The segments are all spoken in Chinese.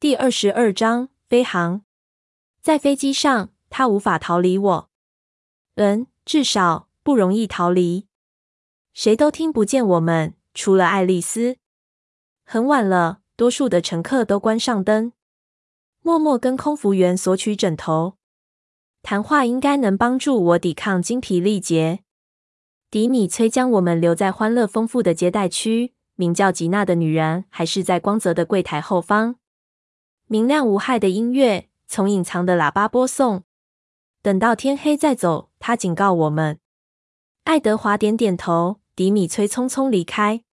第二十二章飞航。在飞机上，他无法逃离我。嗯，至少不容易逃离。谁都听不见我们，除了爱丽丝。很晚了，多数的乘客都关上灯，默默跟空服员索取枕头。谈话应该能帮助我抵抗精疲力竭。迪米崔将我们留在欢乐丰富的接待区，名叫吉娜的女人还是在光泽的柜台后方。明亮无害的音乐从隐藏的喇叭播送。等到天黑再走，他警告我们。爱德华点点头，迪米崔匆匆离开。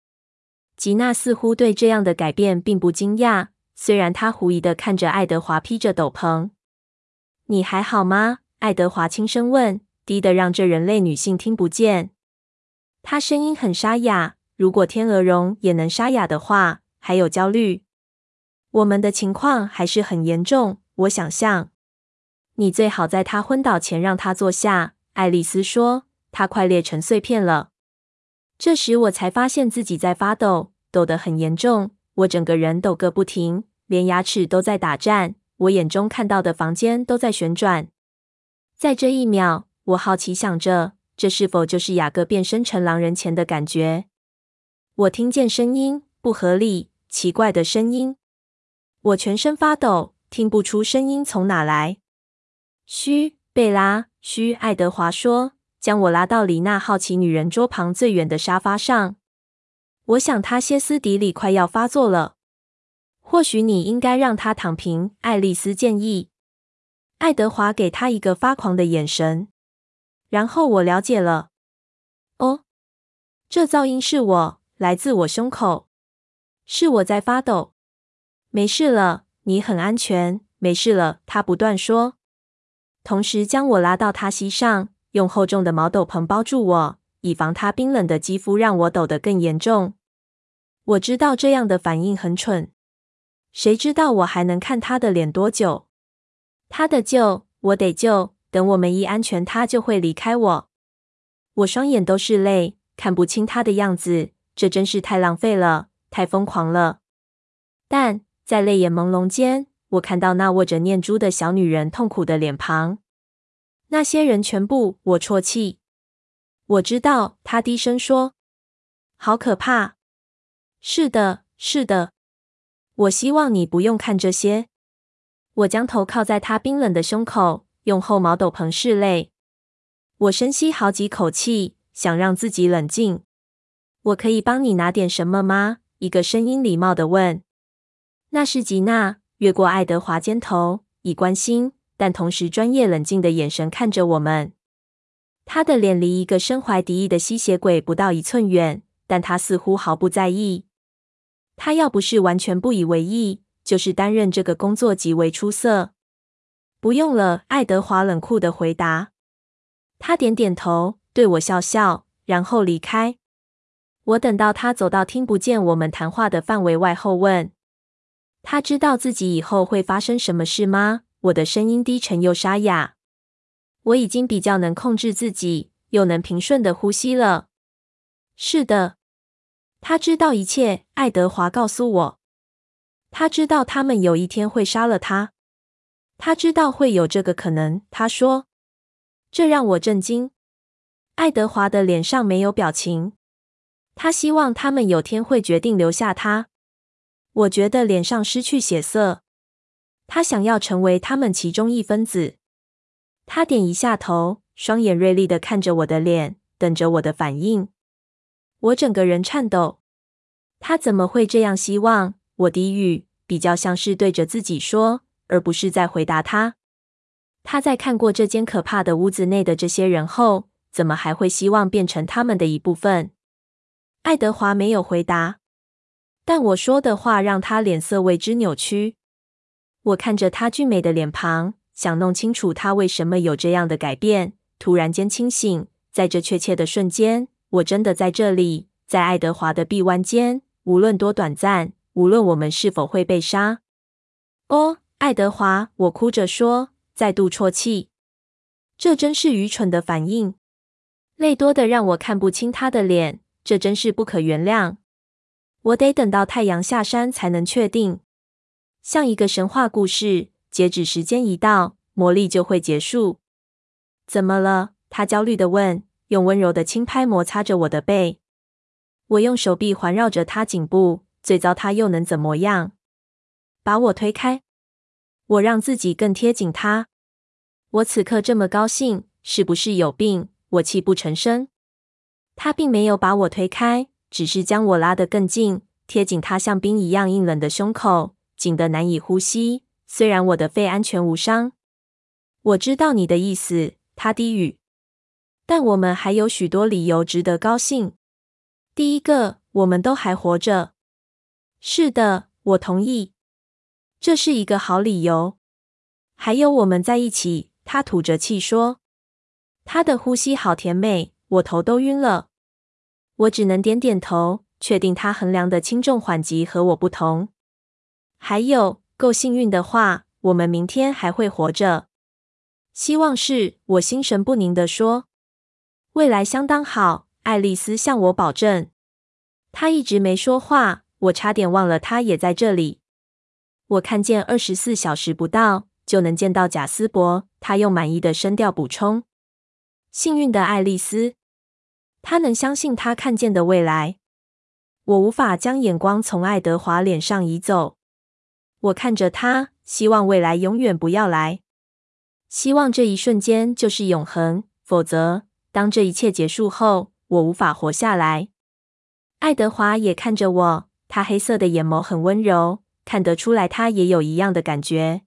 吉娜似乎对这样的改变并不惊讶，虽然她狐疑地看着爱德华披着斗篷。你还好吗？爱德华轻声问，低得让这人类女性听不见。他声音很沙哑，如果天鹅绒也能沙哑的话。还有焦虑。我们的情况还是很严重，我想象。你最好在他昏倒前让他坐下。爱丽丝说，他快裂成碎片了。这时我才发现自己在发抖，抖得很严重，我整个人抖个不停，连牙齿都在打颤。我眼中看到的房间都在旋转。在这一秒，我好奇想着，这是否就是雅各变身成狼人前的感觉？我听见声音，不合理、奇怪的声音。我全身发抖，听不出声音从哪来。嘘，贝拉，嘘，爱德华说，将我拉到离那好奇女人桌旁最远的沙发上。我想他歇斯底里快要发作了。或许你应该让他躺平，爱丽丝建议。爱德华给他一个发狂的眼神，然后我了解了。哦，这噪音是我，来自我胸口，是我在发抖。没事了，你很安全，没事了。他不断说，同时将我拉到他膝上，用厚重的毛斗篷包住我，以防他冰冷的肌肤让我抖得更严重。我知道这样的反应很蠢。谁知道我还能看他的脸多久？他的救，我得救。等我们一安全，他就会离开我。我双眼都是泪，看不清他的样子。这真是太浪费了，太疯狂了。但在泪眼朦胧间，我看到那握着念珠的小女人痛苦的脸庞。那些人全部，我啜泣。我知道，他低声说：“好可怕。”是的，是的。我希望你不用看这些。我将头靠在他冰冷的胸口，用厚毛斗篷拭泪。我深吸好几口气，想让自己冷静。我可以帮你拿点什么吗？一个声音礼貌的问。那是吉娜，越过爱德华肩头，以关心但同时专业冷静的眼神看着我们。他的脸离一个身怀敌意的吸血鬼不到一寸远，但他似乎毫不在意。他要不是完全不以为意，就是担任这个工作极为出色。不用了，爱德华冷酷的回答。他点点头，对我笑笑，然后离开。我等到他走到听不见我们谈话的范围外后，问：“他知道自己以后会发生什么事吗？”我的声音低沉又沙哑。我已经比较能控制自己，又能平顺地呼吸了。是的。他知道一切，爱德华告诉我。他知道他们有一天会杀了他。他知道会有这个可能。他说，这让我震惊。爱德华的脸上没有表情。他希望他们有天会决定留下他。我觉得脸上失去血色。他想要成为他们其中一分子。他点一下头，双眼锐利地看着我的脸，等着我的反应。我整个人颤抖。他怎么会这样希望？我低语，比较像是对着自己说，而不是在回答他。他在看过这间可怕的屋子内的这些人后，怎么还会希望变成他们的一部分？爱德华没有回答，但我说的话让他脸色为之扭曲。我看着他俊美的脸庞，想弄清楚他为什么有这样的改变。突然间清醒，在这确切的瞬间。我真的在这里，在爱德华的臂弯间，无论多短暂，无论我们是否会被杀。哦，爱德华，我哭着说，再度啜泣。这真是愚蠢的反应，泪多得让我看不清他的脸，这真是不可原谅。我得等到太阳下山才能确定。像一个神话故事。截止时间一到，魔力就会结束。怎么了？他焦虑地问，用温柔的轻拍摩擦着我的背。我用手臂环绕着他颈部。最糟，他又能怎么样？把我推开。我让自己更贴紧他。我此刻这么高兴，是不是有病？我泣不成声。他并没有把我推开，只是将我拉得更近，贴紧他像冰一样硬冷的胸口，紧得难以呼吸。虽然我的肺安全无伤。我知道你的意思，他低语。但我们还有许多理由值得高兴。第一个，我们都还活着。是的，我同意。这是一个好理由。还有我们在一起。他吐着气说：“他的呼吸好甜美，我头都晕了。”我只能点点头，确定他衡量的轻重缓急和我不同。还有，够幸运的话，我们明天还会活着。希望是，我心神不宁地说。未来相当好，爱丽丝向我保证。她一直没说话，我差点忘了她也在这里。我看见二十四小时不到就能见到贾斯伯。他用满意的声调补充：“幸运的爱丽丝，他能相信他看见的未来。”我无法将眼光从爱德华脸上移走。我看着他，希望未来永远不要来，希望这一瞬间就是永恒。否则，当这一切结束后，我无法活下来。爱德华也看着我，他黑色的眼眸很温柔，看得出来他也有一样的感觉，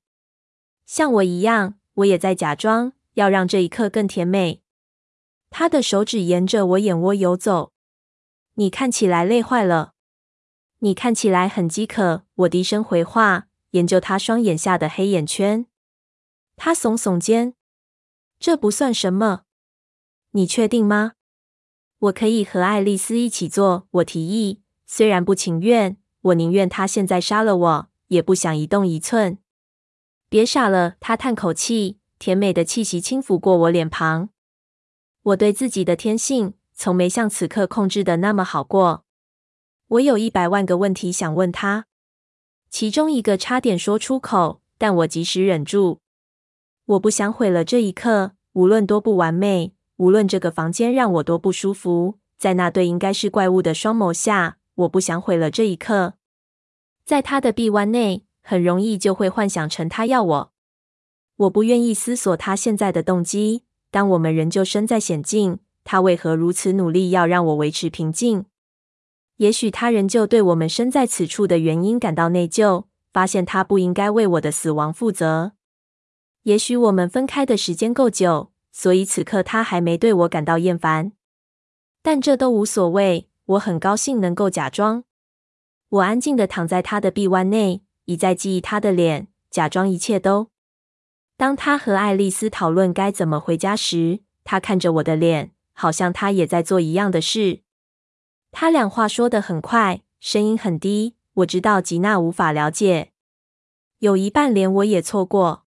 像我一样。我也在假装要让这一刻更甜美。他的手指沿着我眼窝游走。你看起来累坏了。你看起来很饥渴。我低声回话，研究他双眼下的黑眼圈。他耸耸肩。这不算什么。你确定吗？我可以和爱丽丝一起做。我提议，虽然不情愿，我宁愿她现在杀了我，也不想移动一寸。别傻了，他叹口气，甜美的气息轻抚过我脸庞。我对自己的天性从没像此刻控制的那么好过。我有一百万个问题想问他，其中一个差点说出口，但我及时忍住。我不想毁了这一刻，无论多不完美，无论这个房间让我多不舒服，在那对应该是怪物的双眸下，我不想毁了这一刻。在他的臂弯内。很容易就会幻想成他要我。我不愿意思索他现在的动机。当我们仍旧身在险境，他为何如此努力要让我维持平静？也许他仍旧对我们身在此处的原因感到内疚，发现他不应该为我的死亡负责。也许我们分开的时间够久，所以此刻他还没对我感到厌烦。但这都无所谓。我很高兴能够假装。我安静地躺在他的臂弯内。一再记忆他的脸，假装一切都。当他和爱丽丝讨论该怎么回家时，他看着我的脸，好像他也在做一样的事。他俩话说得很快，声音很低，我知道吉娜无法了解。有一半连我也错过，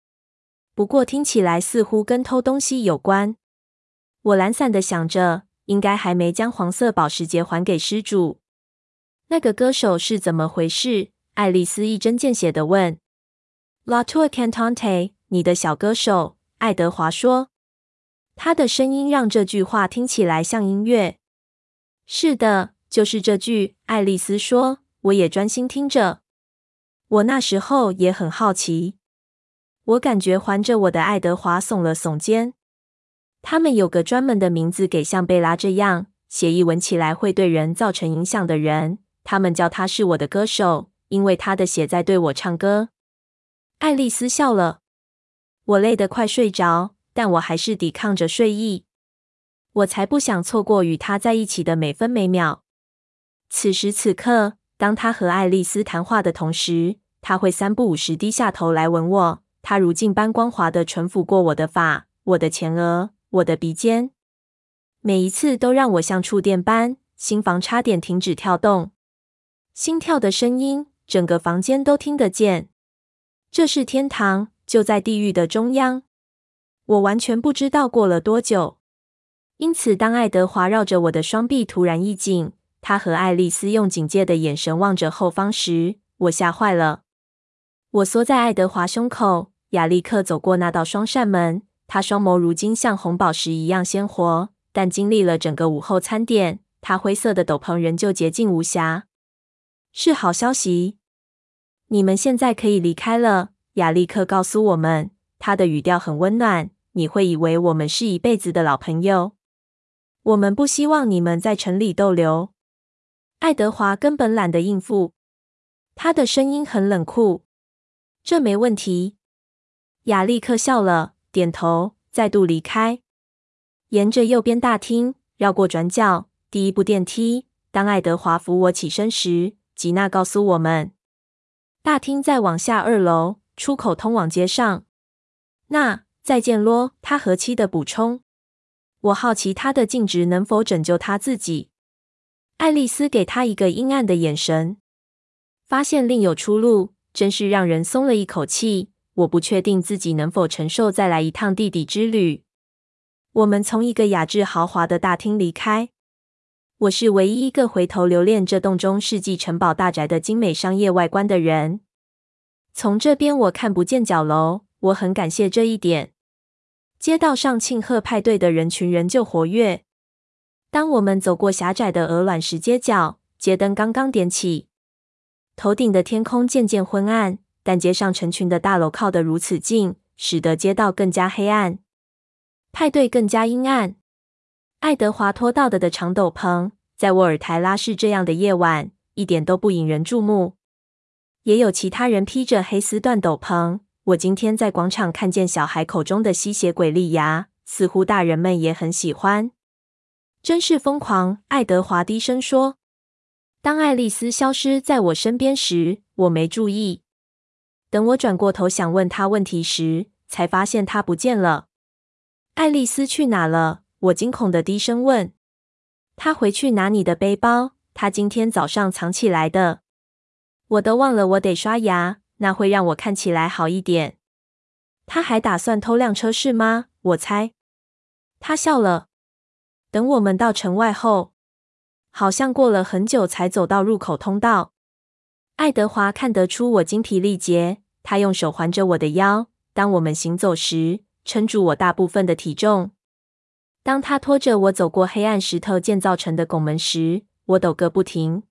不过听起来似乎跟偷东西有关。我懒散地想着，应该还没将黄色保时捷还给失主。那个歌手是怎么回事？爱丽丝一针见血地问：“La tua cantante，你的小歌手。”爱德华说，他的声音让这句话听起来像音乐。“是的，就是这句。”爱丽丝说，“我也专心听着。我那时候也很好奇。”我感觉环着我的爱德华耸了耸肩。他们有个专门的名字给像贝拉这样血液闻起来会对人造成影响的人，他们叫他是我的歌手。因为他的血在对我唱歌，爱丽丝笑了。我累得快睡着，但我还是抵抗着睡意。我才不想错过与他在一起的每分每秒。此时此刻，当他和爱丽丝谈话的同时，他会三不五时低下头来吻我。他如镜般光滑的唇抚过我的发、我的前额、我的鼻尖，每一次都让我像触电般，心房差点停止跳动，心跳的声音。整个房间都听得见，这是天堂，就在地狱的中央。我完全不知道过了多久，因此当爱德华绕着我的双臂突然一紧，他和爱丽丝用警戒的眼神望着后方时，我吓坏了。我缩在爱德华胸口。亚历克走过那道双扇门，他双眸如今像红宝石一样鲜活。但经历了整个午后餐点，他灰色的斗篷仍旧洁净无瑕。是好消息，你们现在可以离开了。亚历克告诉我们，他的语调很温暖。你会以为我们是一辈子的老朋友。我们不希望你们在城里逗留。爱德华根本懒得应付，他的声音很冷酷。这没问题。亚历克笑了，点头，再度离开，沿着右边大厅绕过转角，第一部电梯。当爱德华扶我起身时，吉娜告诉我们，大厅再往下二楼，出口通往街上。那再见咯，他和气的补充。我好奇他的尽职能否拯救他自己。爱丽丝给他一个阴暗的眼神，发现另有出路，真是让人松了一口气。我不确定自己能否承受再来一趟地底之旅。我们从一个雅致豪华的大厅离开。我是唯一一个回头留恋这栋中世纪城堡大宅的精美商业外观的人。从这边我看不见角楼，我很感谢这一点。街道上庆贺派对的人群仍旧活跃。当我们走过狭窄的鹅卵石街角，街灯刚刚点起，头顶的天空渐渐昏暗。但街上成群的大楼靠得如此近，使得街道更加黑暗，派对更加阴暗。爱德华托道的的长斗篷，在沃尔台拉市这样的夜晚，一点都不引人注目。也有其他人披着黑丝缎斗篷。我今天在广场看见小孩口中的吸血鬼莉亚，似乎大人们也很喜欢。真是疯狂，爱德华低声说。当爱丽丝消失在我身边时，我没注意。等我转过头想问他问题时，才发现她不见了。爱丽丝去哪了？我惊恐的低声问。她回去拿你的背包，她今天早上藏起来的。我都忘了，我得刷牙，那会让我看起来好一点。他还打算偷辆车是吗？我猜。他笑了。等我们到城外后，好像过了很久才走到入口通道。爱德华看得出我精疲力竭。他用手环着我的腰，当我们行走时，撑住我大部分的体重。当他拖着我走过黑暗石头建造成的拱门时，我抖个不停。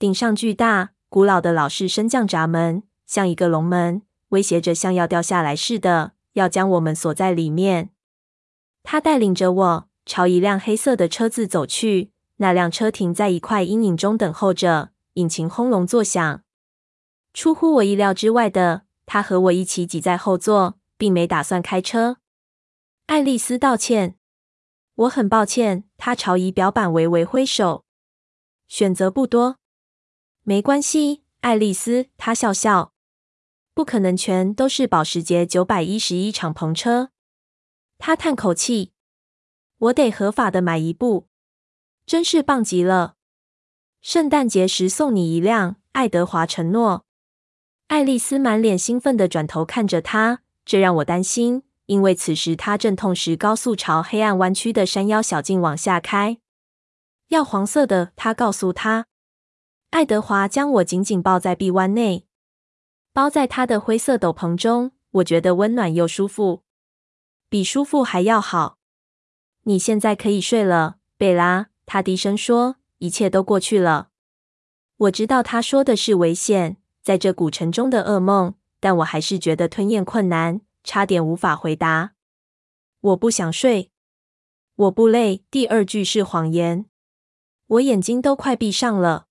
顶上巨大、古老的老式升降闸门，像一个龙门，威胁着像要掉下来似的，要将我们锁在里面。他带领着我朝一辆黑色的车子走去，那辆车停在一块阴影中等候着，引擎轰隆作响。出乎我意料之外的，他和我一起挤在后座，并没打算开车。爱丽丝道歉：“我很抱歉。”他朝仪表板微微挥手。选择不多，没关系，爱丽丝。他笑笑：“不可能全都是保时捷九百一十一敞篷车。”他叹口气：“我得合法的买一部，真是棒极了。圣诞节时送你一辆。”爱德华承诺。爱丽丝满脸兴奋地转头看着他，这让我担心，因为此时他正痛时高速朝黑暗弯曲的山腰小径往下开。要黄色的，他告诉他。爱德华将我紧紧抱在臂弯内，包在他的灰色斗篷中，我觉得温暖又舒服，比舒服还要好。你现在可以睡了，贝拉。他低声说：“一切都过去了。”我知道他说的是危险。在这古城中的噩梦，但我还是觉得吞咽困难，差点无法回答。我不想睡，我不累。第二句是谎言。我眼睛都快闭上了。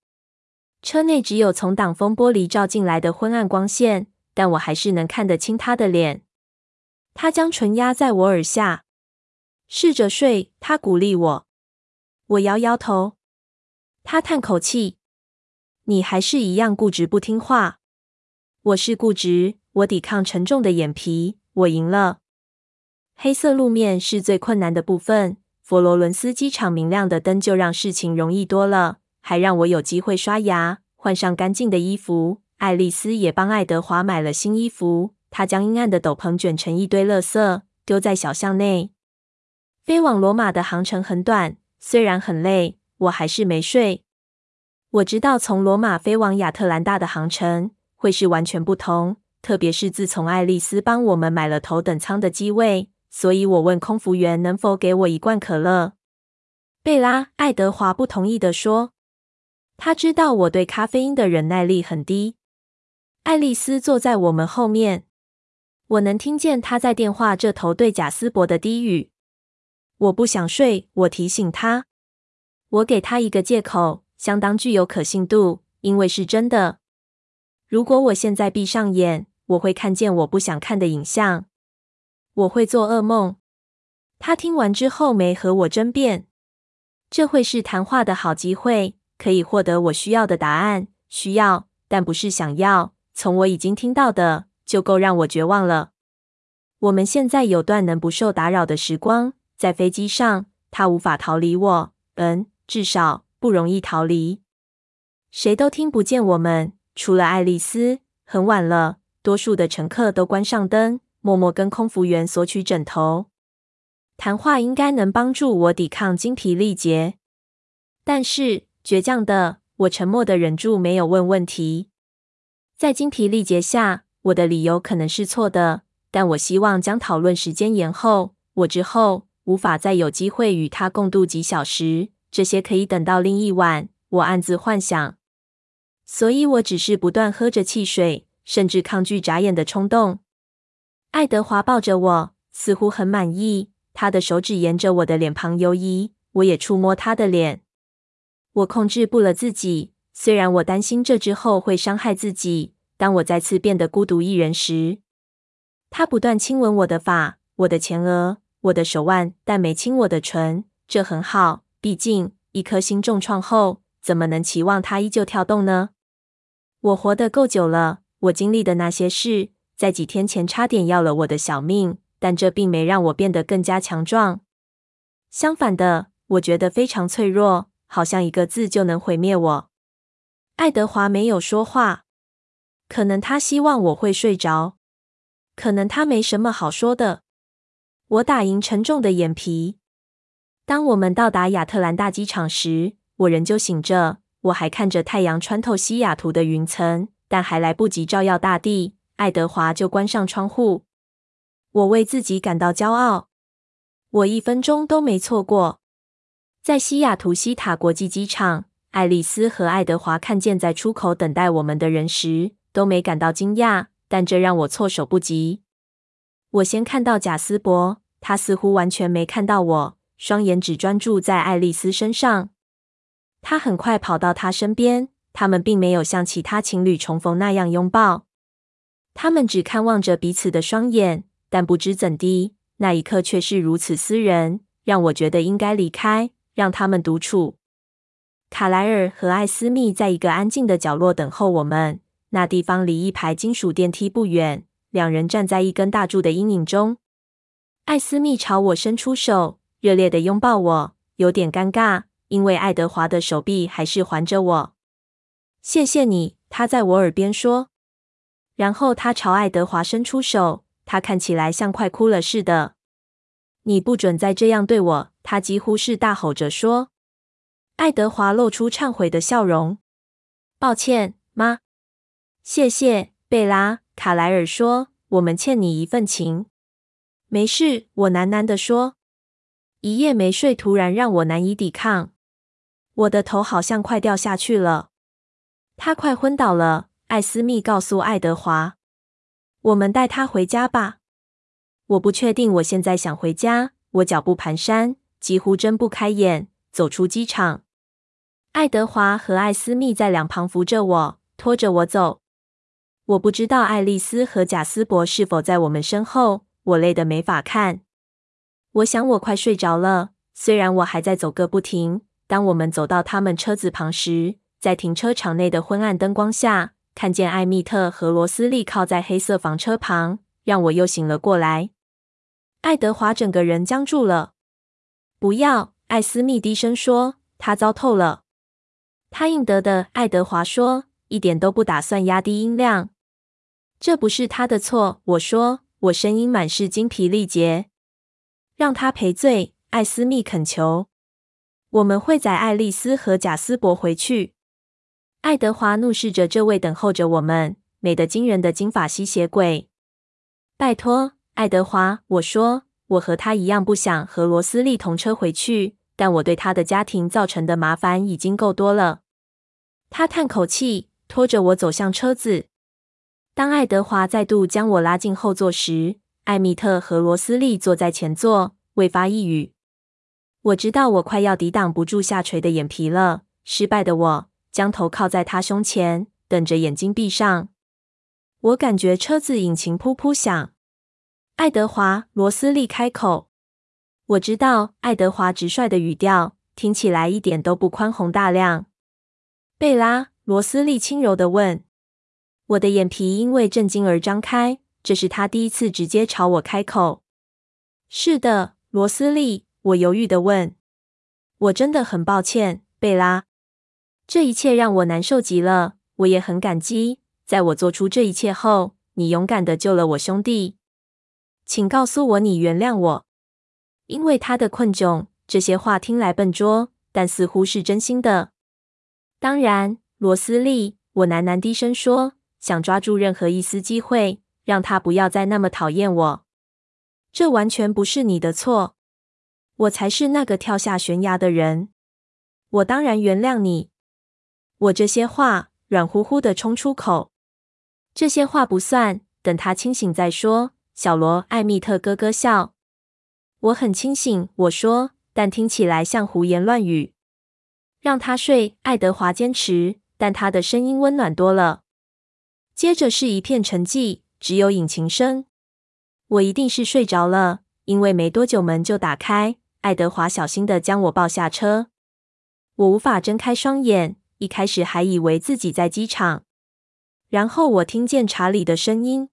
车内只有从挡风玻璃照进来的昏暗光线，但我还是能看得清他的脸。他将唇压在我耳下，试着睡。他鼓励我。我摇摇头。他叹口气。你还是一样固执不听话。我是固执，我抵抗沉重的眼皮，我赢了。黑色路面是最困难的部分。佛罗伦斯机场明亮的灯就让事情容易多了，还让我有机会刷牙，换上干净的衣服。爱丽丝也帮爱德华买了新衣服。她将阴暗的斗篷卷成一堆垃圾，丢在小巷内。飞往罗马的航程很短，虽然很累，我还是没睡。我知道从罗马飞往亚特兰大的航程会是完全不同。特别是自从爱丽丝帮我们买了头等舱的机位，所以我问空服员能否给我一罐可乐。贝拉·爱德华不同意地说：“他知道我对咖啡因的忍耐力很低。”爱丽丝坐在我们后面，我能听见她在电话这头对贾斯伯的低语：“我不想睡。”我提醒她，我给她一个借口，相当具有可信度，因为是真的。如果我现在闭上眼，我会看见我不想看的影像，我会做噩梦。他听完之后没和我争辩，这会是谈话的好机会，可以获得我需要的答案。需要，但不是想要。从我已经听到的就够让我绝望了。我们现在有段能不受打扰的时光，在飞机上，他无法逃离我。嗯，至少不容易逃离。谁都听不见我们，除了爱丽丝。很晚了。多数的乘客都关上灯，默默跟空服员索取枕头。谈话应该能帮助我抵抗精疲力竭，但是倔强的我沉默的忍住没有问问题。在精疲力竭下，我的理由可能是错的，但我希望将讨论时间延后。我之后无法再有机会与他共度几小时，这些可以等到另一晚。我暗自幻想，所以我只是不断喝着汽水。甚至抗拒眨眼的冲动。爱德华抱着我，似乎很满意。他的手指沿着我的脸庞游移，我也触摸他的脸。我控制不了自己，虽然我担心这之后会伤害自己。当我再次变得孤独一人时，他不断亲吻我的发、我的前额、我的手腕，但没亲我的唇。这很好，毕竟一颗心重创后，怎么能期望它依旧跳动呢？我活得够久了。我经历的那些事，在几天前差点要了我的小命，但这并没让我变得更加强壮。相反的，我觉得非常脆弱，好像一个字就能毁灭我。爱德华没有说话，可能他希望我会睡着，可能他没什么好说的。我打赢沉重的眼皮。当我们到达亚特兰大机场时，我仍旧醒着，我还看着太阳穿透西雅图的云层。但还来不及照耀大地，爱德华就关上窗户。我为自己感到骄傲，我一分钟都没错过。在西雅图西塔国际机场，爱丽丝和爱德华看见在出口等待我们的人时，都没感到惊讶，但这让我措手不及。我先看到贾斯伯，他似乎完全没看到我，双眼只专注在爱丽丝身上。他很快跑到她身边。他们并没有像其他情侣重逢那样拥抱，他们只看望着彼此的双眼。但不知怎的，那一刻却是如此私人，让我觉得应该离开，让他们独处。卡莱尔和艾斯密在一个安静的角落等候我们，那地方离一排金属电梯不远。两人站在一根大柱的阴影中。艾斯密朝我伸出手，热烈的拥抱我，有点尴尬，因为爱德华的手臂还是环着我。谢谢你，他在我耳边说。然后他朝爱德华伸出手，他看起来像快哭了似的。你不准再这样对我！他几乎是大吼着说。爱德华露出忏悔的笑容。抱歉，妈。谢谢，贝拉。卡莱尔说：“我们欠你一份情。”没事，我喃喃地说。一夜没睡突然让我难以抵抗，我的头好像快掉下去了。他快昏倒了，艾斯密告诉爱德华：“我们带他回家吧。”我不确定，我现在想回家。我脚步蹒跚，几乎睁不开眼，走出机场。爱德华和艾斯密在两旁扶着我，拖着我走。我不知道爱丽丝和贾斯伯是否在我们身后。我累得没法看。我想我快睡着了，虽然我还在走个不停。当我们走到他们车子旁时，在停车场内的昏暗灯光下，看见艾蜜特和罗斯利靠在黑色房车旁，让我又醒了过来。爱德华整个人僵住了。不要，艾斯密低声说：“他糟透了。”他应得的，爱德华说，一点都不打算压低音量。这不是他的错，我说，我声音满是精疲力竭。让他赔罪，艾斯密恳求。我们会载爱丽丝和贾斯伯回去。爱德华怒视着这位等候着我们、美得惊人的金发吸血鬼。拜托，爱德华，我说，我和他一样不想和罗斯利同车回去，但我对他的家庭造成的麻烦已经够多了。他叹口气，拖着我走向车子。当爱德华再度将我拉进后座时，艾米特和罗斯利坐在前座，未发一语。我知道我快要抵挡不住下垂的眼皮了。失败的我将头靠在他胸前，等着眼睛闭上。我感觉车子引擎噗噗响。爱德华，罗斯利开口。我知道爱德华直率的语调听起来一点都不宽宏大量。贝拉，罗斯利轻柔地问。我的眼皮因为震惊而张开。这是他第一次直接朝我开口。是的，罗斯利，我犹豫地问。我真的很抱歉，贝拉。这一切让我难受极了。我也很感激，在我做出这一切后，你勇敢地救了我兄弟。请告诉我你原谅我。因为他的困窘，这些话听来笨拙，但似乎是真心的。当然，罗斯利，我喃喃低声说，想抓住任何一丝机会。让他不要再那么讨厌我。这完全不是你的错，我才是那个跳下悬崖的人。我当然原谅你。我这些话软乎乎的冲出口。这些话不算，等他清醒再说。小罗艾密特咯咯笑。我很清醒，我说，但听起来像胡言乱语。让他睡，爱德华坚持，但他的声音温暖多了。接着是一片沉寂。只有引擎声，我一定是睡着了，因为没多久门就打开。爱德华小心地将我抱下车，我无法睁开双眼，一开始还以为自己在机场。然后我听见查理的声音：“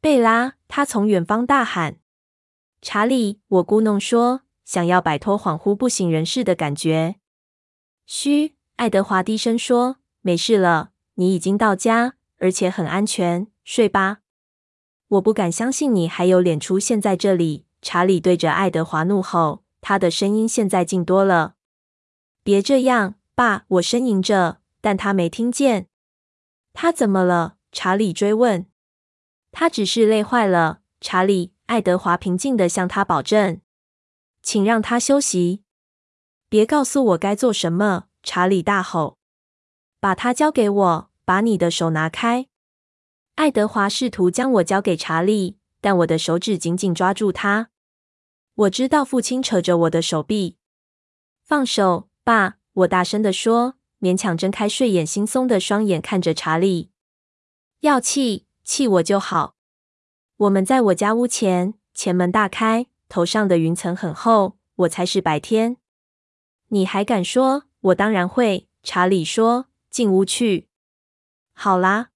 贝拉！”他从远方大喊：“查理！”我咕哝说，想要摆脱恍惚不省人事的感觉。嘘，爱德华低声说：“没事了，你已经到家，而且很安全，睡吧。”我不敢相信你还有脸出现在这里，查理对着爱德华怒吼，他的声音现在静多了。别这样，爸！我呻吟着，但他没听见。他怎么了？查理追问。他只是累坏了，查理。爱德华平静地向他保证。请让他休息。别告诉我该做什么！查理大吼。把他交给我，把你的手拿开。爱德华试图将我交给查理，但我的手指紧紧抓住他。我知道父亲扯着我的手臂。放手，爸！我大声地说，勉强睁开睡眼惺忪的双眼看着查理。要气，气我就好。我们在我家屋前，前门大开，头上的云层很厚，我猜是白天。你还敢说？我当然会。查理说：“进屋去。”好啦。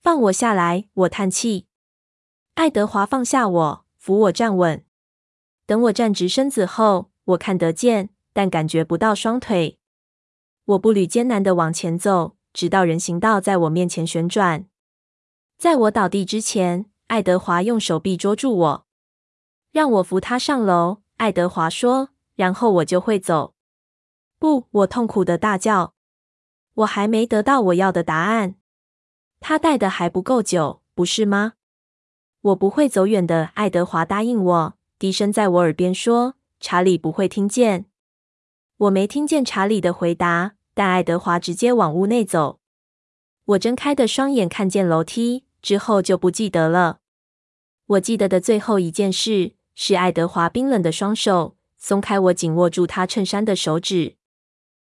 放我下来！我叹气。爱德华放下我，扶我站稳。等我站直身子后，我看得见，但感觉不到双腿。我步履艰难的往前走，直到人行道在我面前旋转。在我倒地之前，爱德华用手臂捉住我，让我扶他上楼。爱德华说：“然后我就会走。”不！我痛苦的大叫。我还没得到我要的答案。他带的还不够久，不是吗？我不会走远的，爱德华答应我，低声在我耳边说：“查理不会听见。”我没听见查理的回答，但爱德华直接往屋内走。我睁开的双眼看见楼梯，之后就不记得了。我记得的最后一件事是爱德华冰冷的双手松开我紧握住他衬衫的手指。